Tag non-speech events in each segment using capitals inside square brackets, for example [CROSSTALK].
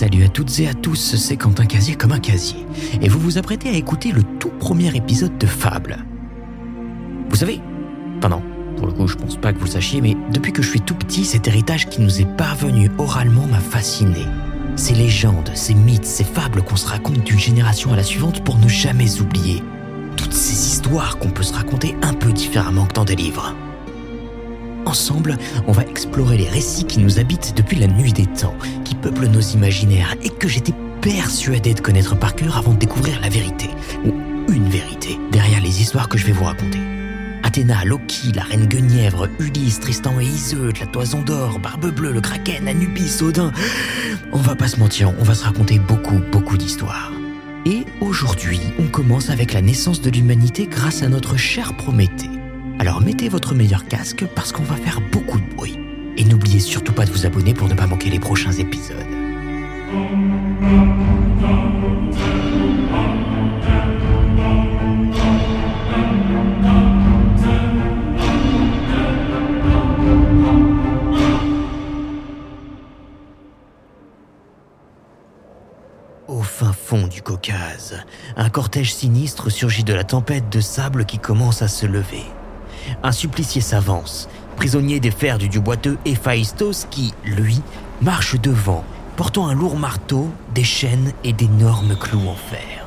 Salut à toutes et à tous, c'est Quentin Casier comme un casier, et vous vous apprêtez à écouter le tout premier épisode de Fable. Vous savez, enfin non, pour le coup je pense pas que vous le sachiez, mais depuis que je suis tout petit, cet héritage qui nous est parvenu oralement m'a fasciné. Ces légendes, ces mythes, ces fables qu'on se raconte d'une génération à la suivante pour ne jamais oublier. Toutes ces histoires qu'on peut se raconter un peu différemment que dans des livres. Ensemble, on va explorer les récits qui nous habitent depuis la nuit des temps, qui peuplent nos imaginaires et que j'étais persuadé de connaître par cœur avant de découvrir la vérité, ou une vérité, derrière les histoires que je vais vous raconter. Athéna, Loki, la reine Guenièvre, Ulysse, Tristan et Iseut, la toison d'or, Barbe Bleue, le Kraken, Anubis, Odin. On va pas se mentir, on va se raconter beaucoup, beaucoup d'histoires. Et aujourd'hui, on commence avec la naissance de l'humanité grâce à notre cher Prométhée. Alors mettez votre meilleur casque parce qu'on va faire beaucoup de bruit. Et n'oubliez surtout pas de vous abonner pour ne pas manquer les prochains épisodes. Au fin fond du Caucase, un cortège sinistre surgit de la tempête de sable qui commence à se lever. Un supplicié s'avance, prisonnier des fers du dieu boiteux Héphaïstos qui, lui, marche devant, portant un lourd marteau, des chaînes et d'énormes clous en fer.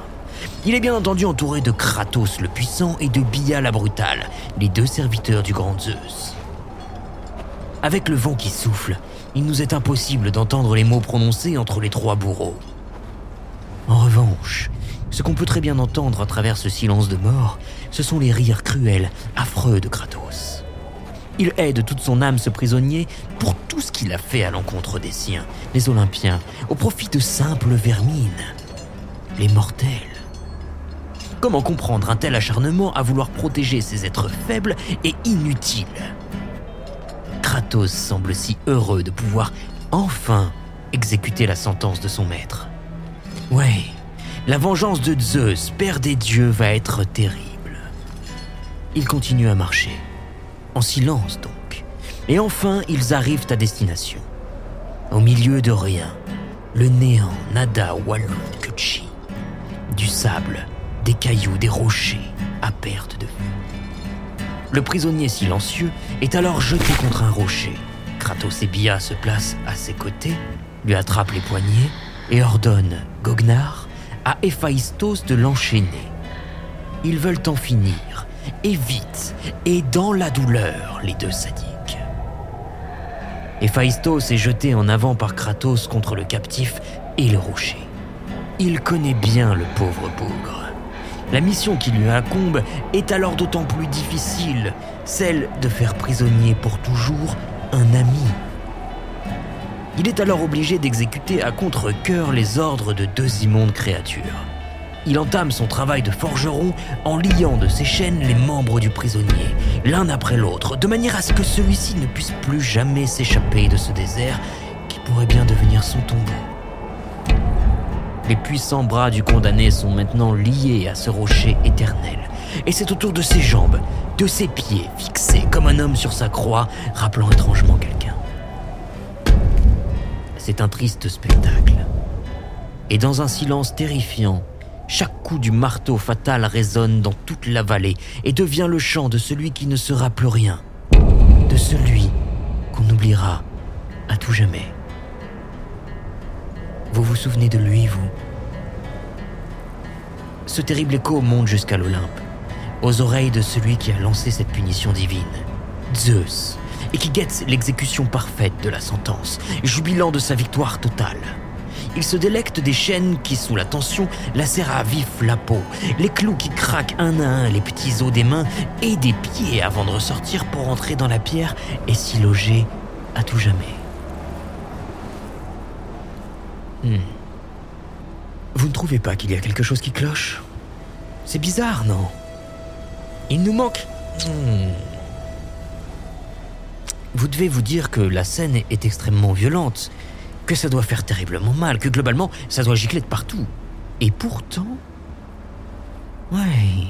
Il est bien entendu entouré de Kratos le puissant et de Bia la brutale, les deux serviteurs du grand Zeus. Avec le vent qui souffle, il nous est impossible d'entendre les mots prononcés entre les trois bourreaux. En revanche, ce qu'on peut très bien entendre à travers ce silence de mort, ce sont les rires cruels, affreux de Kratos. Il hait de toute son âme ce prisonnier pour tout ce qu'il a fait à l'encontre des siens, les Olympiens, au profit de simples vermines, les mortels. Comment comprendre un tel acharnement à vouloir protéger ces êtres faibles et inutiles? Kratos semble si heureux de pouvoir enfin exécuter la sentence de son maître. Ouais, la vengeance de Zeus, père des dieux, va être terrible. Ils continuent à marcher, en silence donc. Et enfin, ils arrivent à destination. Au milieu de rien, le néant nada walou Kutchi. Du sable, des cailloux, des rochers, à perte de vue. Le prisonnier silencieux est alors jeté contre un rocher. Kratos et Bia se placent à ses côtés, lui attrapent les poignets et ordonnent Gognar à Héphaïstos de l'enchaîner. Ils veulent en finir, et vite, et dans la douleur, les deux sadiques. Héphaïstos est jeté en avant par Kratos contre le captif et le rocher. Il connaît bien le pauvre bougre. La mission qui lui incombe est alors d'autant plus difficile, celle de faire prisonnier pour toujours un ami. Il est alors obligé d'exécuter à contre-coeur les ordres de deux immondes créatures. Il entame son travail de forgeron en liant de ses chaînes les membres du prisonnier, l'un après l'autre, de manière à ce que celui-ci ne puisse plus jamais s'échapper de ce désert qui pourrait bien devenir son tombeau. Les puissants bras du condamné sont maintenant liés à ce rocher éternel, et c'est autour de ses jambes, de ses pieds, fixés comme un homme sur sa croix, rappelant étrangement quelqu'un. C'est un triste spectacle. Et dans un silence terrifiant, chaque coup du marteau fatal résonne dans toute la vallée et devient le chant de celui qui ne sera plus rien, de celui qu'on oubliera à tout jamais. Vous vous souvenez de lui, vous? Ce terrible écho monte jusqu'à l'Olympe, aux oreilles de celui qui a lancé cette punition divine, Zeus, et qui guette l'exécution parfaite de la sentence, jubilant de sa victoire totale. Il se délecte des chaînes qui, sous la tension, lacèrent à vif la peau, les clous qui craquent un à un les petits os des mains et des pieds avant de ressortir pour entrer dans la pierre et s'y loger à tout jamais. Hmm. Vous ne trouvez pas qu'il y a quelque chose qui cloche? C'est bizarre, non? Il nous manque... Hmm. Vous devez vous dire que la scène est extrêmement violente, que ça doit faire terriblement mal, que globalement ça doit gicler de partout. Et pourtant... Ouais.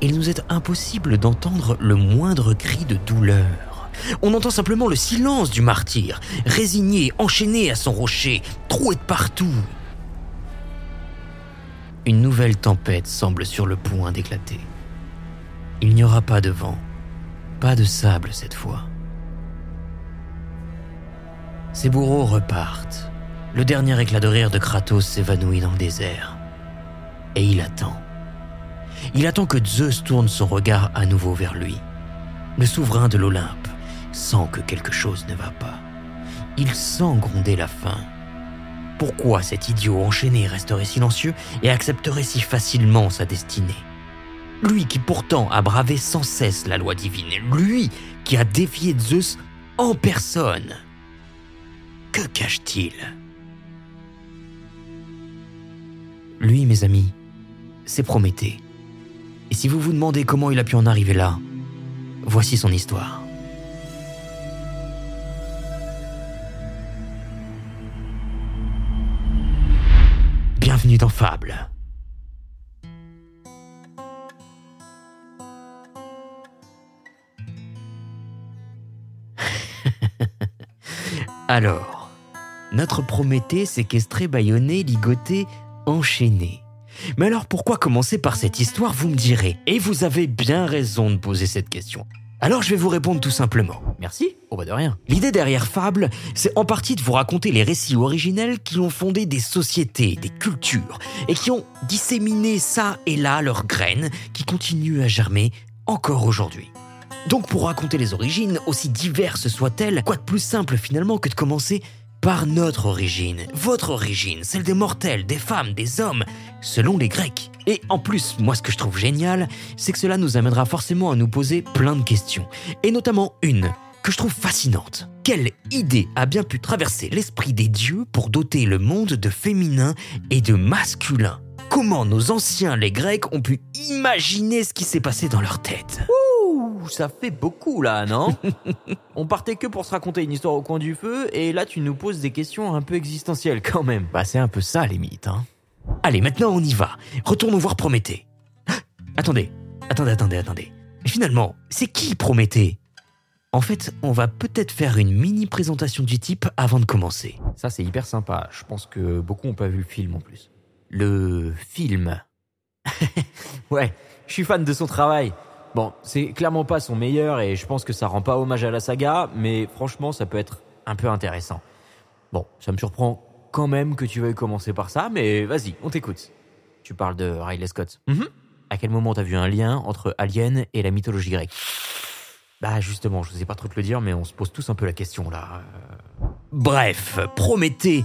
Il nous est impossible d'entendre le moindre cri de douleur, On entend simplement le silence du martyr, résigné, enchaîné à son rocher, troué de partout. Une nouvelle tempête semble sur le point d'éclater. Il n'y aura pas de vent, pas de sable cette fois. Ses bourreaux repartent. Le dernier éclat de rire de Kratos s'évanouit dans le désert. Et il attend. Il attend que Zeus tourne son regard à nouveau vers lui. Le souverain de l'Olympe sent que quelque chose ne va pas. Il sent gronder la faim. Pourquoi cet idiot enchaîné resterait silencieux et accepterait si facilement sa destinée? Lui qui pourtant a bravé sans cesse la loi divine, lui qui a défié Zeus en personne. Que cache-t-il Lui, mes amis, c'est Prométhée. Et si vous vous demandez comment il a pu en arriver là, voici son histoire. Bienvenue dans Fable. [LAUGHS] Alors, notre Prométhée séquestré, bâillonné, ligoté, enchaîné. Mais alors pourquoi commencer par cette histoire, vous me direz? Et vous avez bien raison de poser cette question. Alors je vais vous répondre tout simplement. Merci Oh bah de rien. L'idée derrière Fable, c'est en partie de vous raconter les récits originels qui ont fondé des sociétés, des cultures, et qui ont disséminé ça et là leurs graines, qui continuent à germer encore aujourd'hui. Donc pour raconter les origines, aussi diverses soient-elles, quoi de plus simple finalement que de commencer par notre origine, votre origine, celle des mortels, des femmes, des hommes, selon les Grecs. Et en plus, moi ce que je trouve génial, c'est que cela nous amènera forcément à nous poser plein de questions. Et notamment une que je trouve fascinante. Quelle idée a bien pu traverser l'esprit des dieux pour doter le monde de féminin et de masculin? Comment nos anciens, les Grecs, ont pu imaginer ce qui s'est passé dans leur tête? Ouh, ça fait beaucoup là, non [LAUGHS] On partait que pour se raconter une histoire au coin du feu, et là tu nous poses des questions un peu existentielles quand même. Bah c'est un peu ça les mythes, hein. Allez, maintenant on y va. Retournons voir Prométhée. Ah, attendez, attendez, attendez, attendez. Finalement, c'est qui Prométhée? En fait, on va peut-être faire une mini présentation du type avant de commencer. Ça c'est hyper sympa, je pense que beaucoup ont pas vu le film en plus. Le film. [LAUGHS] ouais, je suis fan de son travail. Bon, c'est clairement pas son meilleur et je pense que ça rend pas hommage à la saga, mais franchement, ça peut être un peu intéressant. Bon, ça me surprend quand même que tu veuilles commencer par ça, mais vas-y, on t'écoute. Tu parles de Riley Scott. Mhm. À quel moment t'as vu un lien entre Alien et la mythologie grecque? Bah justement, je sais pas trop te le dire, mais on se pose tous un peu la question là. Bref, Prométhée,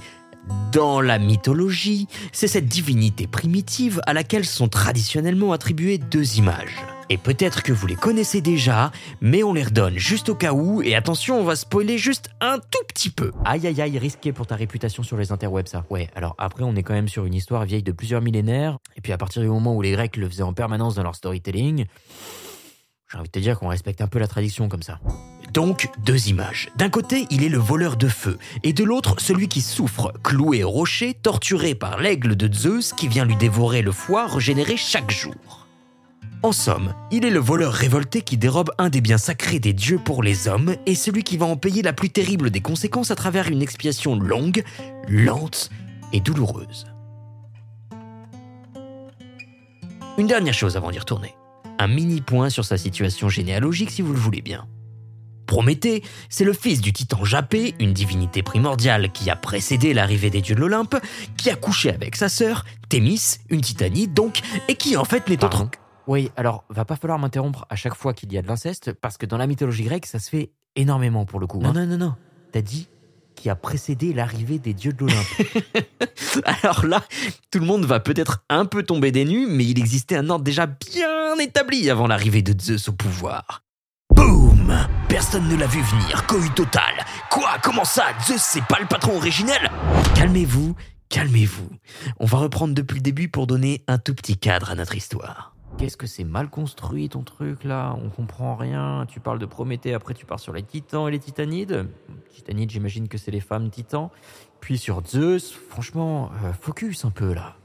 dans la mythologie, c'est cette divinité primitive à laquelle sont traditionnellement attribuées deux images. Et peut-être que vous les connaissez déjà, mais on les redonne juste au cas où, et attention, on va spoiler juste un tout petit peu. Aïe aïe aïe, risqué pour ta réputation sur les interwebs ça. Ouais, alors après on est quand même sur une histoire vieille de plusieurs millénaires, et puis à partir du moment où les Grecs le faisaient en permanence dans leur storytelling, j'ai envie de te dire qu'on respecte un peu la tradition comme ça. Donc, deux images. D'un côté, il est le voleur de feu, et de l'autre, celui qui souffre, cloué au rocher, torturé par l'aigle de Zeus qui vient lui dévorer le foie régénéré chaque jour. En somme, il est le voleur révolté qui dérobe un des biens sacrés des dieux pour les hommes et celui qui va en payer la plus terrible des conséquences à travers une expiation longue, lente et douloureuse. Une dernière chose avant d'y retourner. Un mini point sur sa situation généalogique si vous le voulez bien. Prométhée, c'est le fils du titan Japé, une divinité primordiale qui a précédé l'arrivée des dieux de l'Olympe, qui a couché avec sa sœur, Thémis, une titanide donc, et qui en fait n'est autre Oui, alors va pas falloir m'interrompre à chaque fois qu'il y a de l'inceste, parce que dans la mythologie grecque, ça se fait énormément pour le coup. Non, hein. non, non, non. T'as dit qui a précédé l'arrivée des dieux de l'Olympe. [LAUGHS] Alors là, tout le monde va peut-être un peu tomber des nues, mais il existait un ordre déjà bien établi avant l'arrivée de Zeus au pouvoir. Boum Personne ne l'a vu venir, cohue total. Quoi? Comment ça? Zeus, c'est pas le patron originel? Calmez-vous, calmez-vous. On va reprendre depuis le début pour donner un tout petit cadre à notre histoire. Qu'est-ce que c'est mal construit ton truc là? On comprend rien. Tu parles de Prométhée, après tu pars sur les titans et les titanides. Titanides, j'imagine que c'est les femmes titans. Puis sur Zeus, franchement, euh, focus un peu là.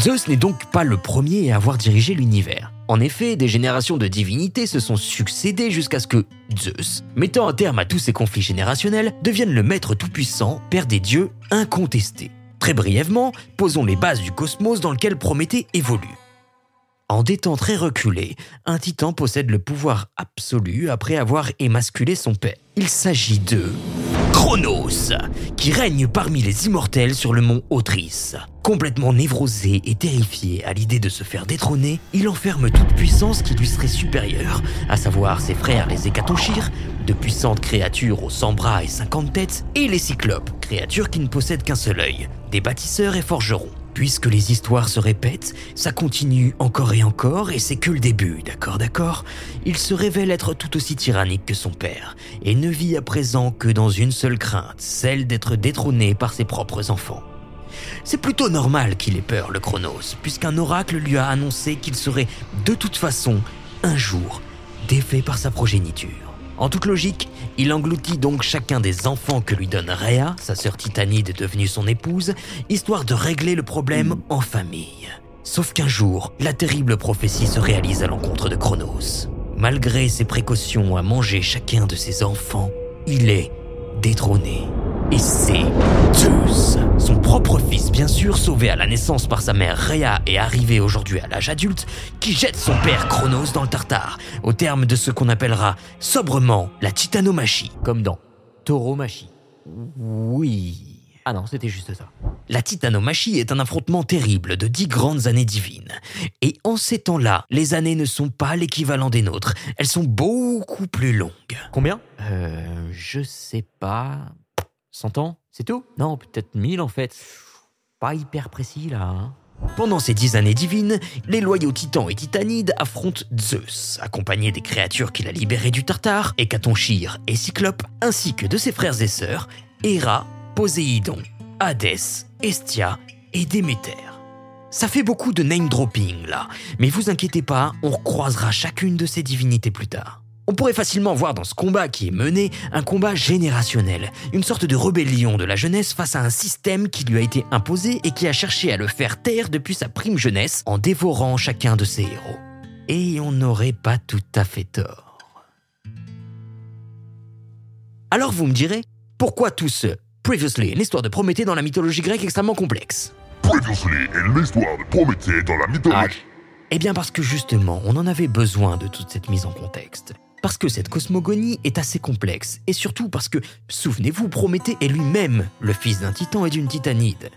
Zeus n'est donc pas le premier à avoir dirigé l'univers. En effet, des générations de divinités se sont succédées jusqu'à ce que Zeus, mettant un terme à tous ces conflits générationnels, devienne le maître tout-puissant, père des dieux incontesté. Très brièvement, posons les bases du cosmos dans lequel Prométhée évolue. En des temps très reculés, un titan possède le pouvoir absolu après avoir émasculé son père. Il s'agit de Chronos, qui règne parmi les immortels sur le mont Otris. Complètement névrosé et terrifié à l'idée de se faire détrôner, il enferme toute puissance qui lui serait supérieure, à savoir ses frères les Hécatochires, de puissantes créatures aux 100 bras et 50 têtes, et les Cyclopes, créatures qui ne possèdent qu'un seul œil, des bâtisseurs et forgerons. Puisque les histoires se répètent, ça continue encore et encore, et c'est que le début, d'accord, d'accord? Il se révèle être tout aussi tyrannique que son père, et ne vit à présent que dans une seule crainte, celle d'être détrôné par ses propres enfants. C'est plutôt normal qu'il ait peur, le Chronos, puisqu'un oracle lui a annoncé qu'il serait de toute façon, un jour, défait par sa progéniture. En toute logique, il engloutit donc chacun des enfants que lui donne Rhea, sa sœur Titanide devenue son épouse, histoire de régler le problème en famille. Sauf qu'un jour, la terrible prophétie se réalise à l'encontre de Chronos. Malgré ses précautions à manger chacun de ses enfants, il est détrôné. Et c'est Zeus, son propre fils bien sûr, sauvé à la naissance par sa mère Rhea et arrivé aujourd'hui à l'âge adulte, qui jette son père Chronos dans le Tartare, au terme de ce qu'on appellera sobrement la titanomachie. Comme dans Tauromachie. Oui. Ah non, c'était juste ça. La titanomachie est un affrontement terrible de dix grandes années divines. Et en ces temps-là, les années ne sont pas l'équivalent des nôtres. Elles sont beaucoup plus longues. Combien? Euh, je sais pas. 100 ans C'est tout Non, peut-être 1000 en fait. Pas hyper précis là. Hein. Pendant ces dix années divines, les loyaux titans et titanides affrontent Zeus, accompagné des créatures qu'il a libérées du Tartare, Hécatonchire et Cyclope, ainsi que de ses frères et sœurs, Héra, Poséidon, Hadès, Estia et Déméter. Ça fait beaucoup de name dropping là, mais vous inquiétez pas, on recroisera chacune de ces divinités plus tard. On pourrait facilement voir dans ce combat qui est mené un combat générationnel, une sorte de rébellion de la jeunesse face à un système qui lui a été imposé et qui a cherché à le faire taire depuis sa prime jeunesse en dévorant chacun de ses héros. Et on n'aurait pas tout à fait tort. Alors vous me direz, pourquoi tout ce Previously, l'histoire de Prométhée dans la mythologie grecque extrêmement complexe? Previously, l'histoire de Prométhée dans la mythologie. Eh bien parce que justement, on en avait besoin de toute cette mise en contexte. Parce que cette cosmogonie est assez complexe, et surtout parce que, souvenez-vous, Prométhée est lui-même le fils d'un titan et d'une titanide.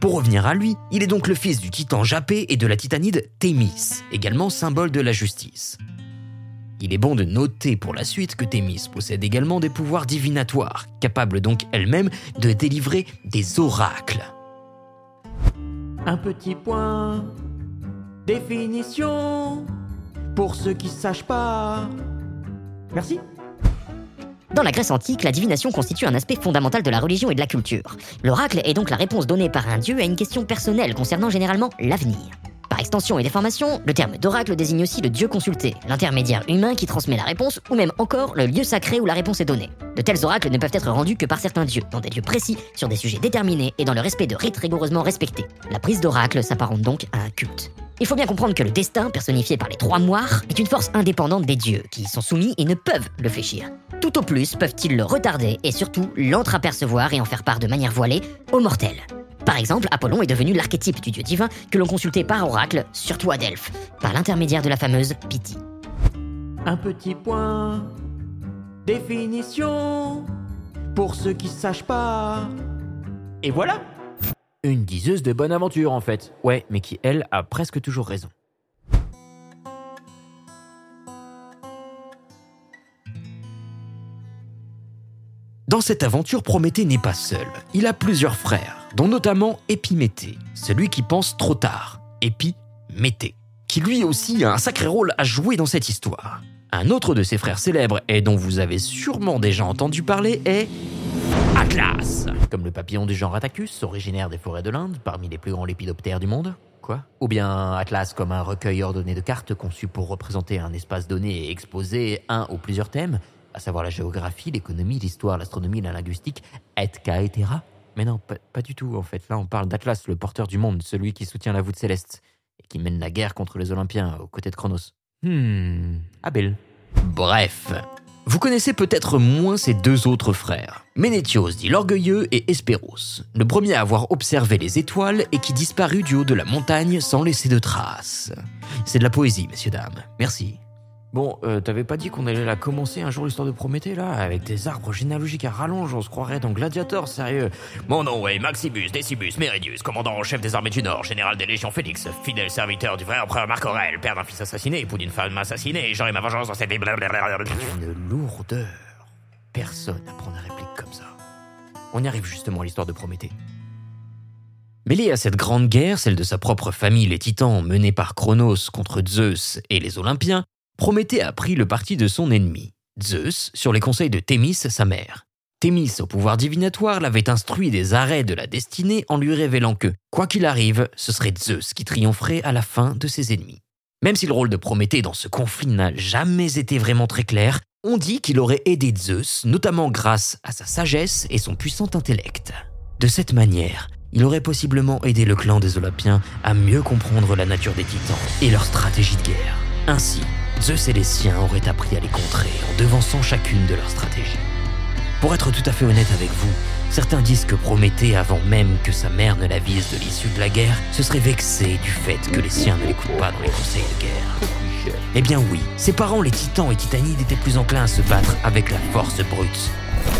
Pour revenir à lui, il est donc le fils du titan Japé et de la titanide Thémis, également symbole de la justice. Il est bon de noter pour la suite que Thémis possède également des pouvoirs divinatoires, capables donc elle-même de délivrer des oracles. Un petit point. Définition. Pour ceux qui sachent pas. Merci. Dans la Grèce antique, la divination constitue un aspect fondamental de la religion et de la culture. L'oracle est donc la réponse donnée par un dieu à une question personnelle concernant généralement l'avenir. Par extension et déformation, le terme d'oracle désigne aussi le dieu consulté, l'intermédiaire humain qui transmet la réponse, ou même encore le lieu sacré où la réponse est donnée. De tels oracles ne peuvent être rendus que par certains dieux, dans des lieux précis, sur des sujets déterminés et dans le respect de rites rigoureusement respectés. La prise d'oracle s'apparente donc à un culte. Il faut bien comprendre que le destin, personnifié par les trois moires, est une force indépendante des dieux, qui sont soumis et ne peuvent le fléchir. Tout au plus peuvent-ils le retarder et surtout l'entreapercevoir et en faire part de manière voilée aux mortels. Par exemple, Apollon est devenu l'archétype du dieu divin que l'on consultait par oracle, surtout à Delphes, par l'intermédiaire de la fameuse Pythie. Un petit point. Définition. Pour ceux qui sachent pas. Et voilà. Une diseuse de bonne aventure en fait. Ouais, mais qui elle a presque toujours raison. Dans cette aventure, Prométhée n'est pas seul. Il a plusieurs frères, dont notamment Épiméthée, celui qui pense trop tard, Épiméthée, qui lui aussi a un sacré rôle à jouer dans cette histoire. Un autre de ses frères célèbres et dont vous avez sûrement déjà entendu parler est Atlas, Comme le papillon du genre Attacus, originaire des forêts de l'Inde, parmi les plus grands lépidoptères du monde. Quoi? Ou bien Atlas comme un recueil ordonné de cartes conçu pour représenter un espace donné et exposer un ou plusieurs thèmes, à savoir la géographie, l'économie, l'histoire, l'astronomie, la linguistique, etc. Mais non, pas, pas du tout en fait. Là, on parle d'Atlas, le porteur du monde, celui qui soutient la voûte céleste et qui mène la guerre contre les Olympiens aux côtés de Chronos. Hmm, Abel. Bref, vous connaissez peut-être moins ses deux autres frères, Ménétios dit l'orgueilleux et Hespéros, le premier à avoir observé les étoiles et qui disparut du haut de la montagne sans laisser de traces. C'est de la poésie, messieurs, dames. Merci. Bon, euh, t'avais pas dit qu'on allait la commencer un jour l'histoire de Prométhée là Avec des arbres généalogiques à rallonge, on se croirait dans Gladiator, sérieux. Mon nom est Maximus Decimus Meridius, commandant en chef des armées du Nord, général des légions Félix, fidèle serviteur du vrai empereur Marc Aurèle, père d'un fils assassiné, époux d'une femme assassinée, j'aurai ma vengeance dans cette... Une lourdeur. Personne n'apprend des répliques comme ça. On y arrive justement à l'histoire de Prométhée. Mêlé à cette grande guerre, celle de sa propre famille, les Titans, menée par Chronos contre Zeus et les Olympiens, Prométhée a pris le parti de son ennemi, Zeus, sur les conseils de Thémis, sa mère. Thémis, au pouvoir divinatoire, l'avait instruit des arrêts de la destinée en lui révélant que, quoi qu'il arrive, ce serait Zeus qui triompherait à la fin de ses ennemis. Même si le rôle de Prométhée dans ce conflit n'a jamais été vraiment très clair, on dit qu'il aurait aidé Zeus, notamment grâce à sa sagesse et son puissant intellect. De cette manière, il aurait possiblement aidé le clan des Olympiens à mieux comprendre la nature des titans et leur stratégie de guerre. Ainsi, Zeus et les siens auraient appris à les contrer en devançant chacune de leurs stratégies. Pour être tout à fait honnête avec vous, certains disent que Prométhée, avant même que sa mère ne l'avise de l'issue de la guerre, se serait vexé du fait que les siens ne l'écoutent pas dans les conseils de guerre. Eh bien oui, ses parents, les titans et titanides, étaient plus enclins à se battre avec la force brute,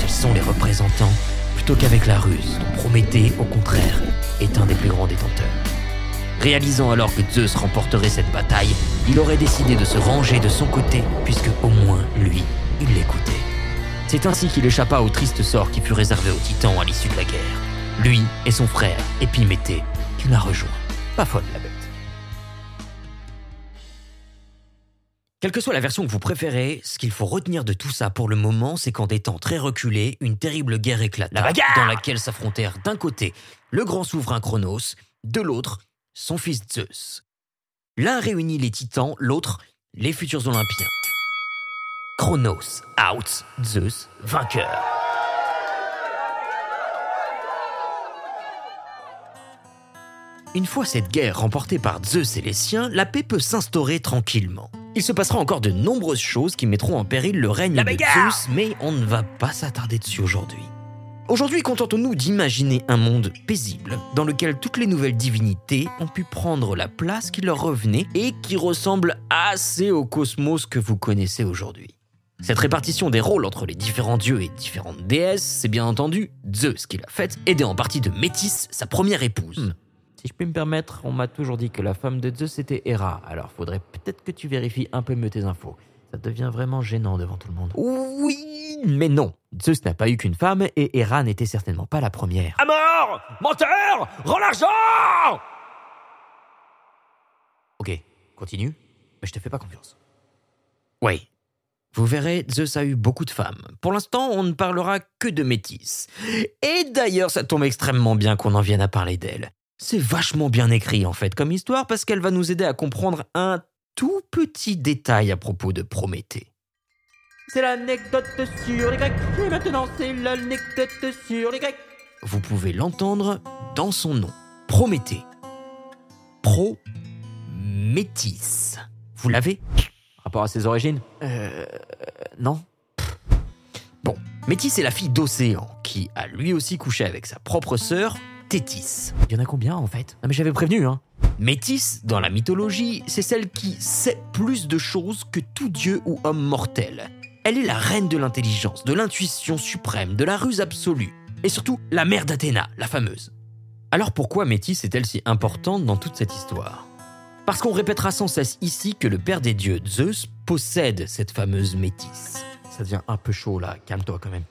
ils sont les représentants, plutôt qu'avec la ruse, dont Prométhée, au contraire, est un des plus grands détenteurs. Réalisant alors que Zeus remporterait cette bataille, il aurait décidé de se ranger de son côté, puisque au moins, lui, il l'écoutait. C'est ainsi qu'il échappa au triste sort qui fut réservé aux titans à l'issue de la guerre. Lui et son frère, Épiméthée, qui l'a rejoint. Pas folle la bête. Quelle que soit la version que vous préférez, ce qu'il faut retenir de tout ça pour le moment, c'est qu'en des temps très reculés, une terrible guerre éclata, La bagarre dans laquelle s'affrontèrent d'un côté le grand souverain Chronos, de l'autre son fils Zeus. L'un réunit les titans, l'autre les futurs Olympiens. Chronos out, Zeus vainqueur. Une fois cette guerre remportée par Zeus et les siens, la paix peut s'instaurer tranquillement. Il se passera encore de nombreuses choses qui mettront en péril le règne La de Zeus, mais on ne va pas s'attarder dessus aujourd'hui. Aujourd'hui, contentons-nous d'imaginer un monde paisible dans lequel toutes les nouvelles divinités ont pu prendre la place qui leur revenait et qui ressemble assez au cosmos que vous connaissez aujourd'hui. Cette répartition des rôles entre les différents dieux et différentes déesses, c'est bien entendu Zeus qui l'a faite, aidé en partie de Métis, sa première épouse. Si je puis me permettre, on m'a toujours dit que la femme de Zeus était Héra, alors faudrait peut-être que tu vérifies un peu mieux tes infos. Ça devient vraiment gênant devant tout le monde. Oui, mais non. Zeus n'a pas eu qu'une femme et Héra n'était certainement pas la première. À mort Menteur Rends l'argent Ok, continue, mais je te fais pas confiance. Oui. Vous verrez, Zeus a eu beaucoup de femmes. Pour l'instant, on ne parlera que de Métis. Et d'ailleurs, ça tombe extrêmement bien qu'on en vienne à parler d'elle. C'est vachement bien écrit en fait comme histoire parce qu'elle va nous aider à comprendre un tout petit détail à propos de Prométhée. C'est l'anecdote sur les Grecs, et maintenant c'est l'anecdote sur les Grecs. Vous pouvez l'entendre dans son nom. Prométhée. Pro-métis. Vous l'avez? Rapport à ses origines? Euh. Non. Bon, Métis est la fille d'Océan, qui a lui aussi couché avec sa propre sœur, Thétis. Il y en a combien en fait? Non mais j'avais prévenu, hein. Métis, dans la mythologie, c'est celle qui sait plus de choses que tout dieu ou homme mortel. Elle est la reine de l'intelligence, de l'intuition suprême, de la ruse absolue, et surtout la mère d'Athéna, la fameuse. Alors pourquoi Métis est-elle si importante dans toute cette histoire? Parce qu'on répétera sans cesse ici que le père des dieux, Zeus, possède cette fameuse Métis. Ça devient un peu chaud là, calme-toi quand même.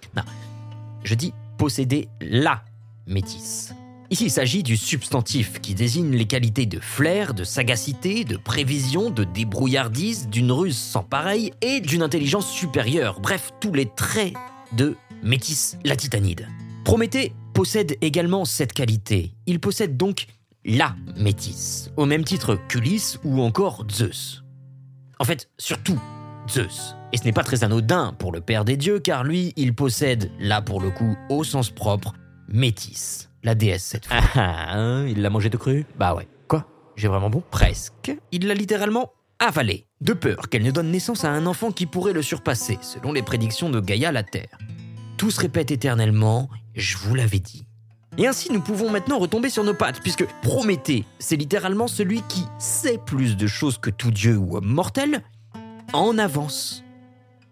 Je dis posséder la métisse. Ici, il s'agit du substantif qui désigne les qualités de flair, de sagacité, de prévision, de débrouillardise, d'une ruse sans pareille et d'une intelligence supérieure. Bref, tous les traits de métis la titanide. Prométhée possède également cette qualité. Il possède donc la métisse, au même titre qu'Ulysse ou encore Zeus. En fait, surtout Zeus. Et ce n'est pas très anodin pour le père des dieux, car lui, il possède, là pour le coup, au sens propre, Métis, la déesse cette fois. Ah, ah, hein, il l'a mangé de cru Bah ouais. Quoi? J'ai vraiment bon Presque. Il l'a littéralement avalé, de peur qu'elle ne donne naissance à un enfant qui pourrait le surpasser, selon les prédictions de Gaïa la Terre. Tout se répète éternellement, je vous l'avais dit. Et ainsi, nous pouvons maintenant retomber sur nos pattes, puisque Prométhée, c'est littéralement celui qui sait plus de choses que tout dieu ou homme mortel, en avance.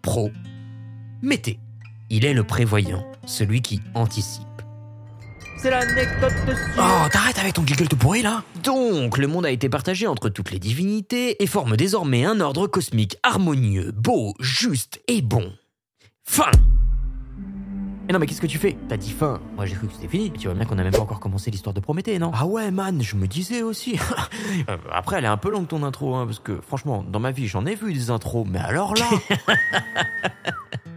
Pro. Mété. Il est le prévoyant, celui qui anticipe. C'est l'anecdote de Oh, t'arrêtes avec ton giggle tout pourri là Donc, le monde a été partagé entre toutes les divinités et forme désormais un ordre cosmique harmonieux, beau, juste et bon. Fin Mais non, mais qu'est-ce que tu fais? T'as dit fin. Moi, j'ai cru que c'était fini. Tu vois bien qu'on n'a même pas encore commencé l'histoire de Prométhée, non? Ah ouais, man, je me disais aussi. [LAUGHS] Euh, Après, elle est un peu longue ton intro, hein, parce que franchement, dans ma vie, j'en ai vu des intros, mais alors là? [LAUGHS]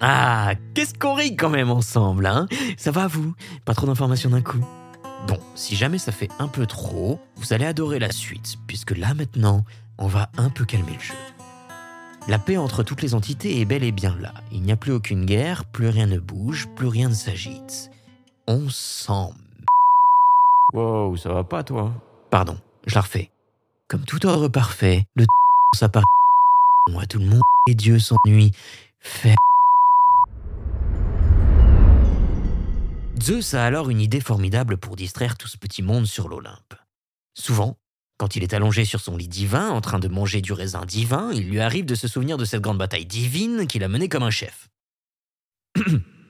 ah, qu'est-ce qu'on rit quand même ensemble, hein? Ça va vous? Pas trop d'informations d'un coup? Bon, si jamais ça fait un peu trop, vous allez adorer la suite, puisque là maintenant, on va un peu calmer le jeu. La paix entre toutes les entités est bel et bien là. Il n'y a plus aucune guerre, plus rien ne bouge, plus rien ne s'agite. On s'en... wow, ça va pas, toi Pardon, je la refais. Comme tout ordre parfait, le s'apparaît à tout le monde et Dieu s'ennuie. Fait Zeus a alors une idée formidable pour distraire tout ce petit monde sur l'Olympe. Souvent, quand il est allongé sur son lit divin, en train de manger du raisin divin, il lui arrive de se souvenir de cette grande bataille divine qu'il a menée comme un chef. [COUGHS]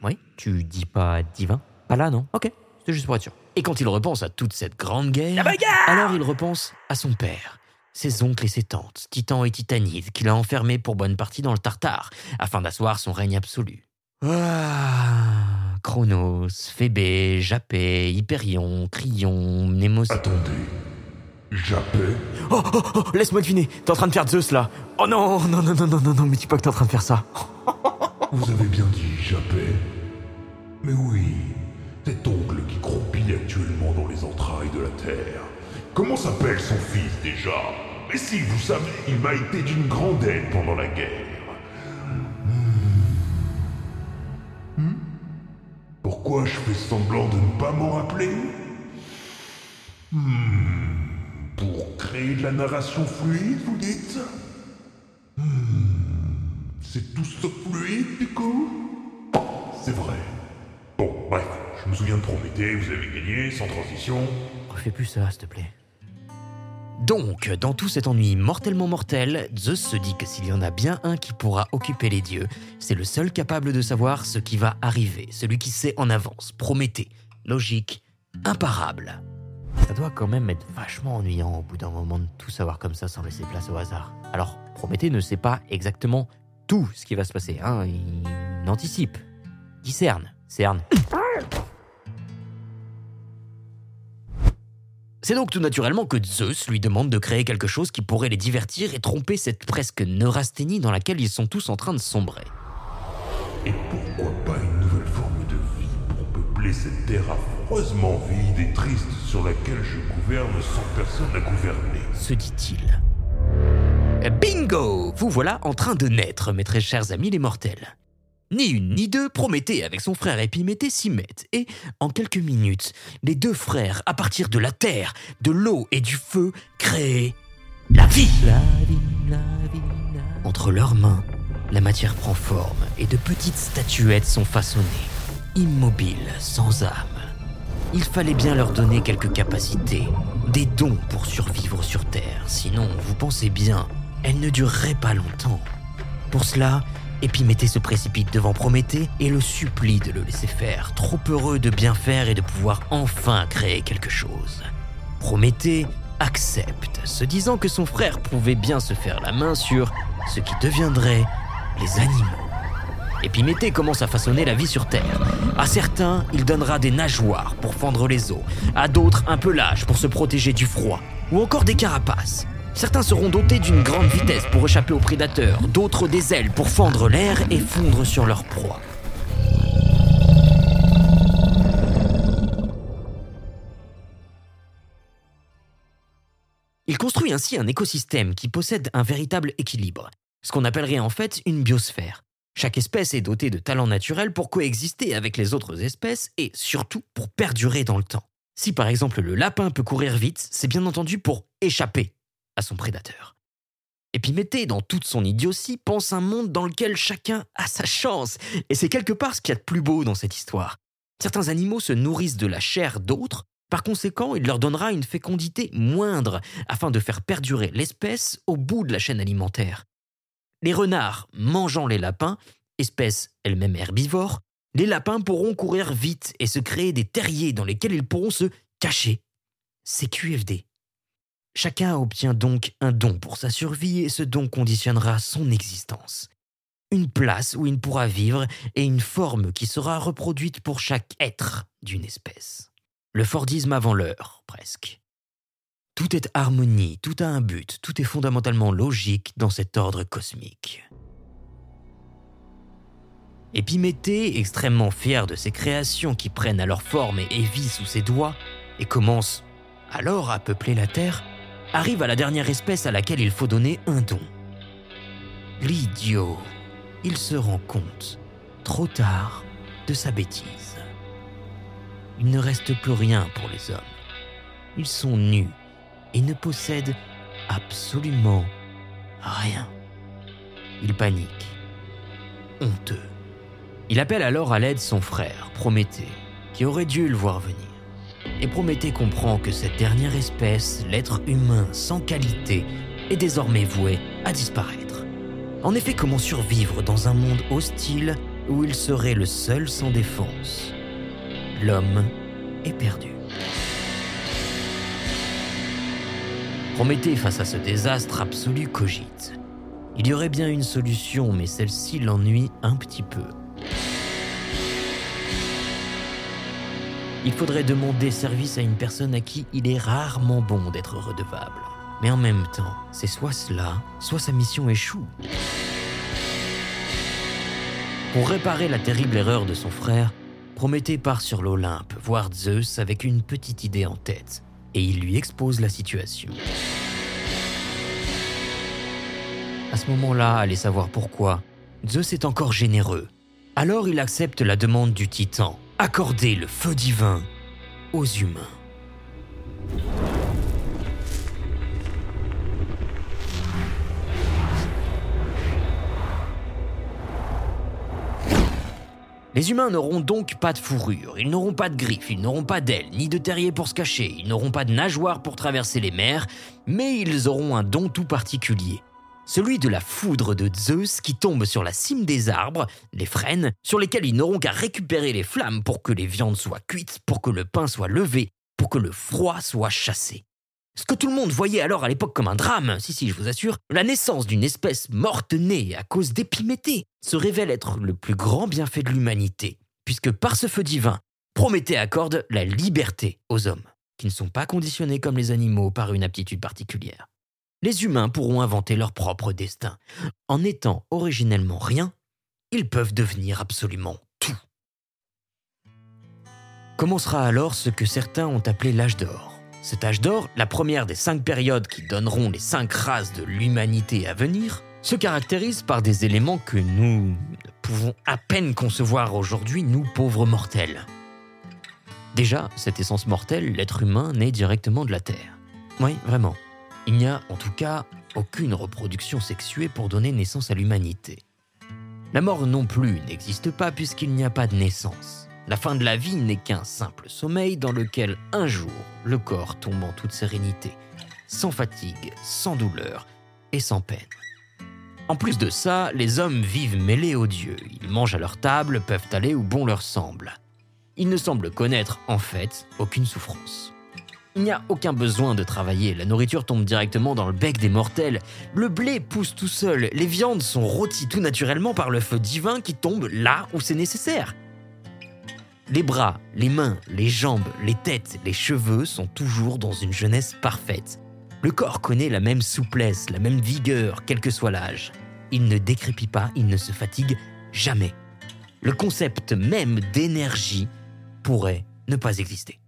Oui Tu dis pas divin? Pas là, non? Ok, c'était juste pour être sûr. Et quand il repense à toute cette grande guerre, alors il repense à son père, ses oncles et ses tantes, Titan et Titanide, qu'il a enfermés pour bonne partie dans le Tartare, afin d'asseoir son règne absolu. Ah, Chronos, Phébé, Japet, Hyperion, Cryon, Nemos... Attendez. Japet Oh, oh, oh, laisse-moi deviner, t'es en train de faire Zeus là Oh non, non, non, non, non, non, non, mais dis pas que t'es en train de faire ça. [LAUGHS] Vous avez bien dit Japet Mais oui, cet oncle qui croupit actuellement dans les entrailles de la Terre. Comment s'appelle son fils déjà? Mais si, vous savez, il m'a été d'une grande aide pendant la guerre. Pourquoi je fais semblant de ne pas m'en rappeler Hmm Pour créer de la narration fluide, vous dites Hmm C'est tout sauf fluide, du coup C'est vrai. Bon, bref, je me souviens de Prométhée, vous avez gagné, sans transition. Refais plus ça, s'il te plaît. Donc, dans tout cet ennui mortellement mortel, Zeus se dit que s'il y en a bien un qui pourra occuper les dieux, c'est le seul capable de savoir ce qui va arriver, celui qui sait en avance, Prométhée. Logique, imparable. Ça doit quand même être vachement ennuyant au bout d'un moment de tout savoir comme ça sans laisser place au hasard. Alors, Prométhée ne sait pas exactement tout ce qui va se passer. Hein. Il anticipe, discerne, cerne. C'est donc tout naturellement que Zeus lui demande de créer quelque chose qui pourrait les divertir et tromper cette presque neurasthénie dans laquelle ils sont tous en train de sombrer. Et pourquoi pas une nouvelle forme de vie pour peupler cette terre affreusement vide et triste sur laquelle je gouverne sans personne à gouverner? Se dit-il. Bingo Vous voilà en train de naître, mes très chers amis les mortels. Ni une ni deux, Prométhée avec son frère Épiméthée s'y mettent, et, en quelques minutes, les deux frères, à partir de la terre, de l'eau et du feu, créent la vie. La vie, la vie, la... Entre leurs mains, la matière prend forme et de petites statuettes sont façonnées, immobiles, sans âme. Il fallait bien leur donner quelques capacités, des dons pour survivre sur Terre, sinon, vous pensez bien, elles ne dureraient pas longtemps. Pour cela, Épiméthée se précipite devant Prométhée et le supplie de le laisser faire, trop heureux de bien faire et de pouvoir enfin créer quelque chose. Prométhée accepte, se disant que son frère pouvait bien se faire la main sur ce qui deviendrait les animaux. Épiméthée commence à façonner la vie sur Terre. À certains, il donnera des nageoires pour fendre les eaux, à d'autres un pelage pour se protéger du froid, ou encore des carapaces. Certains seront dotés d'une grande vitesse pour échapper aux prédateurs, d'autres des ailes pour fendre l'air et fondre sur leur proie. Il construit ainsi un écosystème qui possède un véritable équilibre, ce qu'on appellerait en fait une biosphère. Chaque espèce est dotée de talents naturels pour coexister avec les autres espèces et surtout pour perdurer dans le temps. Si par exemple le lapin peut courir vite, c'est bien entendu pour échapper à son prédateur. Épiméthée, dans toute son idiotie, pense un monde dans lequel chacun a sa chance. Et c'est quelque part ce qu'il y a de plus beau dans cette histoire. Certains animaux se nourrissent de la chair d'autres, par conséquent, il leur donnera une fécondité moindre afin de faire perdurer l'espèce au bout de la chaîne alimentaire. Les renards mangeant les lapins, espèce elle-même herbivore, les lapins pourront courir vite et se créer des terriers dans lesquels ils pourront se cacher. C'est QFD. Chacun obtient donc un don pour sa survie et ce don conditionnera son existence. Une place où il pourra vivre et une forme qui sera reproduite pour chaque être d'une espèce. Le Fordisme avant l'heure, presque. Tout est harmonie, tout a un but, tout est fondamentalement logique dans cet ordre cosmique. Épiméthée, extrêmement fier de ses créations qui prennent alors forme et vie sous ses doigts, et commence alors à peupler la Terre, arrive à la dernière espèce à laquelle il faut donner un don. L'idiot, il se rend compte, trop tard, de sa bêtise. Il ne reste plus rien pour les hommes. Ils sont nus et ne possèdent absolument rien. Il panique, honteux. Il appelle alors à l'aide son frère, Prométhée, qui aurait dû le voir venir. Et Prométhée comprend que cette dernière espèce, l'être humain sans qualité, est désormais voué à disparaître. En effet, comment survivre dans un monde hostile où il serait le seul sans défense? L'homme est perdu. Prométhée, face à ce désastre absolu, cogite. Il y aurait bien une solution, mais celle-ci l'ennuie un petit peu. Il faudrait demander service à une personne à qui il est rarement bon d'être redevable. Mais en même temps, c'est soit cela, soit sa mission échoue. Pour réparer la terrible erreur de son frère, Prométhée part sur l'Olympe voir Zeus avec une petite idée en tête, et il lui expose la situation. À ce moment-là, allez savoir pourquoi, Zeus est encore généreux. Alors il accepte la demande du titan, accorder le feu divin aux humains. Les humains n'auront donc pas de fourrure, ils n'auront pas de griffes, ils n'auront pas d'ailes, ni de terriers pour se cacher, ils n'auront pas de nageoires pour traverser les mers, mais ils auront un don tout particulier celui de la foudre de Zeus qui tombe sur la cime des arbres, les frênes, sur lesquels ils n'auront qu'à récupérer les flammes pour que les viandes soient cuites, pour que le pain soit levé, pour que le froid soit chassé. Ce que tout le monde voyait alors à l'époque comme un drame, si si je vous assure, la naissance d'une espèce morte-née à cause d'épiméthée se révèle être le plus grand bienfait de l'humanité, puisque par ce feu divin, Prométhée accorde la liberté aux hommes, qui ne sont pas conditionnés comme les animaux par une aptitude particulière les humains pourront inventer leur propre destin. En étant originellement rien, ils peuvent devenir absolument tout. Commencera alors ce que certains ont appelé l'âge d'or. Cet âge d'or, la première des cinq périodes qui donneront les cinq races de l'humanité à venir, se caractérise par des éléments que nous ne pouvons à peine concevoir aujourd'hui, nous pauvres mortels. Déjà, cette essence mortelle, l'être humain naît directement de la Terre. Oui, vraiment. Il n'y a en tout cas aucune reproduction sexuée pour donner naissance à l'humanité. La mort non plus n'existe pas puisqu'il n'y a pas de naissance. La fin de la vie n'est qu'un simple sommeil dans lequel un jour le corps tombe en toute sérénité, sans fatigue, sans douleur et sans peine. En plus de ça, les hommes vivent mêlés aux dieux. Ils mangent à leur table, peuvent aller où bon leur semble. Ils ne semblent connaître, en fait, aucune souffrance. Il n'y a aucun besoin de travailler, la nourriture tombe directement dans le bec des mortels. Le blé pousse tout seul, les viandes sont rôties tout naturellement par le feu divin qui tombe là où c'est nécessaire. Les bras, les mains, les jambes, les têtes, les cheveux sont toujours dans une jeunesse parfaite. Le corps connaît la même souplesse, la même vigueur, quel que soit l'âge. Il ne décrépit pas, il ne se fatigue jamais. Le concept même d'énergie pourrait ne pas exister.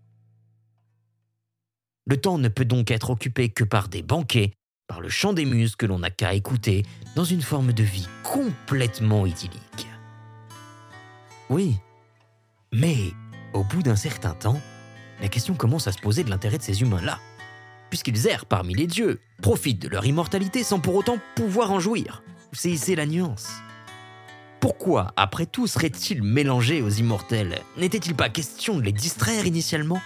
Le temps ne peut donc être occupé que par des banquets, par le chant des muses que l'on n'a qu'à écouter dans une forme de vie complètement idyllique. Oui, mais au bout d'un certain temps, la question commence à se poser de l'intérêt de ces humains-là, puisqu'ils errent parmi les dieux, profitent de leur immortalité sans pour autant pouvoir en jouir. C'est la nuance. Pourquoi, après tout, seraient-ils mélangés aux immortels? N'était-il pas question de les distraire initialement?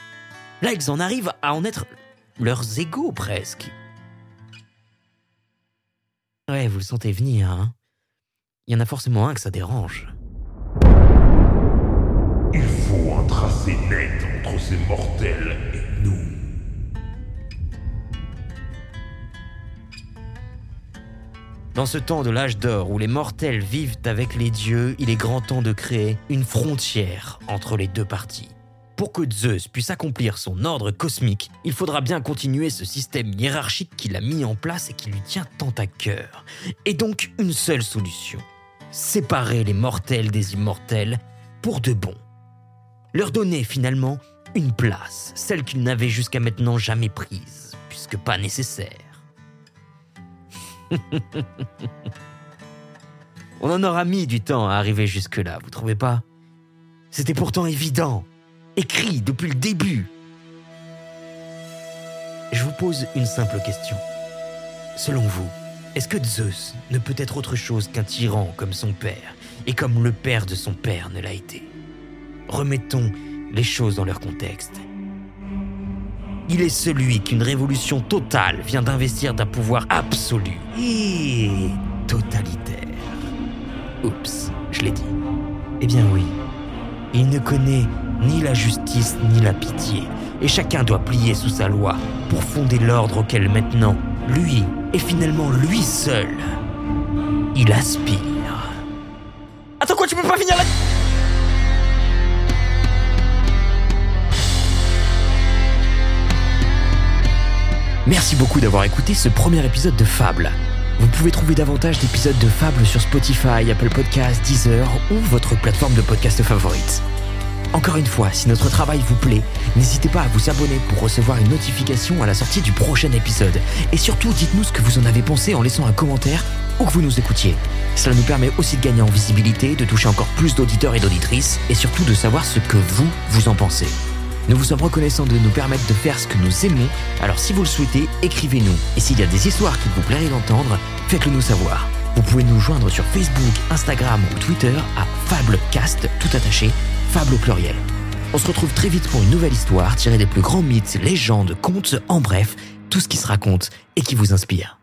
Là, ils en arrivent à en être leurs égaux presque. Ouais, vous le sentez venir, hein Il y en a forcément un que ça dérange. Il faut un tracé net entre ces mortels et nous. Dans ce temps de l'âge d'or où les mortels vivent avec les dieux, il est grand temps de créer une frontière entre les deux parties. Pour que Zeus puisse accomplir son ordre cosmique, il faudra bien continuer ce système hiérarchique qu'il a mis en place et qui lui tient tant à cœur. Et donc une seule solution. Séparer les mortels des immortels pour de bon. Leur donner finalement une place, celle qu'ils n'avaient jusqu'à maintenant jamais prise, puisque pas nécessaire. [LAUGHS] On en aura mis du temps à arriver jusque-là, vous trouvez pas? C'était pourtant évident, écrit depuis le début. Je vous pose une simple question. Selon vous, est-ce que Zeus ne peut être autre chose qu'un tyran comme son père, et comme le père de son père ne l'a été? Remettons les choses dans leur contexte. Il est celui qu'une révolution totale vient d'investir d'un pouvoir absolu et totalitaire. Oups, je l'ai dit. Eh bien oui, il ne connaît ni la justice ni la pitié, et chacun doit plier sous sa loi pour fonder l'ordre auquel maintenant, lui, et finalement lui seul, il aspire. Attends quoi, tu peux pas finir là Merci beaucoup d'avoir écouté ce premier épisode de Fable. Vous pouvez trouver davantage d'épisodes de Fable sur Spotify, Apple Podcasts, Deezer ou votre plateforme de podcast favorite. Encore une fois, si notre travail vous plaît, n'hésitez pas à vous abonner pour recevoir une notification à la sortie du prochain épisode. Et surtout, dites-nous ce que vous en avez pensé en laissant un commentaire ou que vous nous écoutiez. Cela nous permet aussi de gagner en visibilité, de toucher encore plus d'auditeurs et d'auditrices, et surtout de savoir ce que vous, vous en pensez. Nous vous sommes reconnaissants de nous permettre de faire ce que nous aimons, alors si vous le souhaitez, écrivez-nous. Et s'il y a des histoires qu'il vous plairait d'entendre, faites-le nous savoir. Vous pouvez nous joindre sur Facebook, Instagram ou Twitter à Fablecast, tout attaché, On se retrouve très vite pour une nouvelle histoire tirée des plus grands mythes, légendes, contes, en bref, tout ce qui se raconte et qui vous inspire.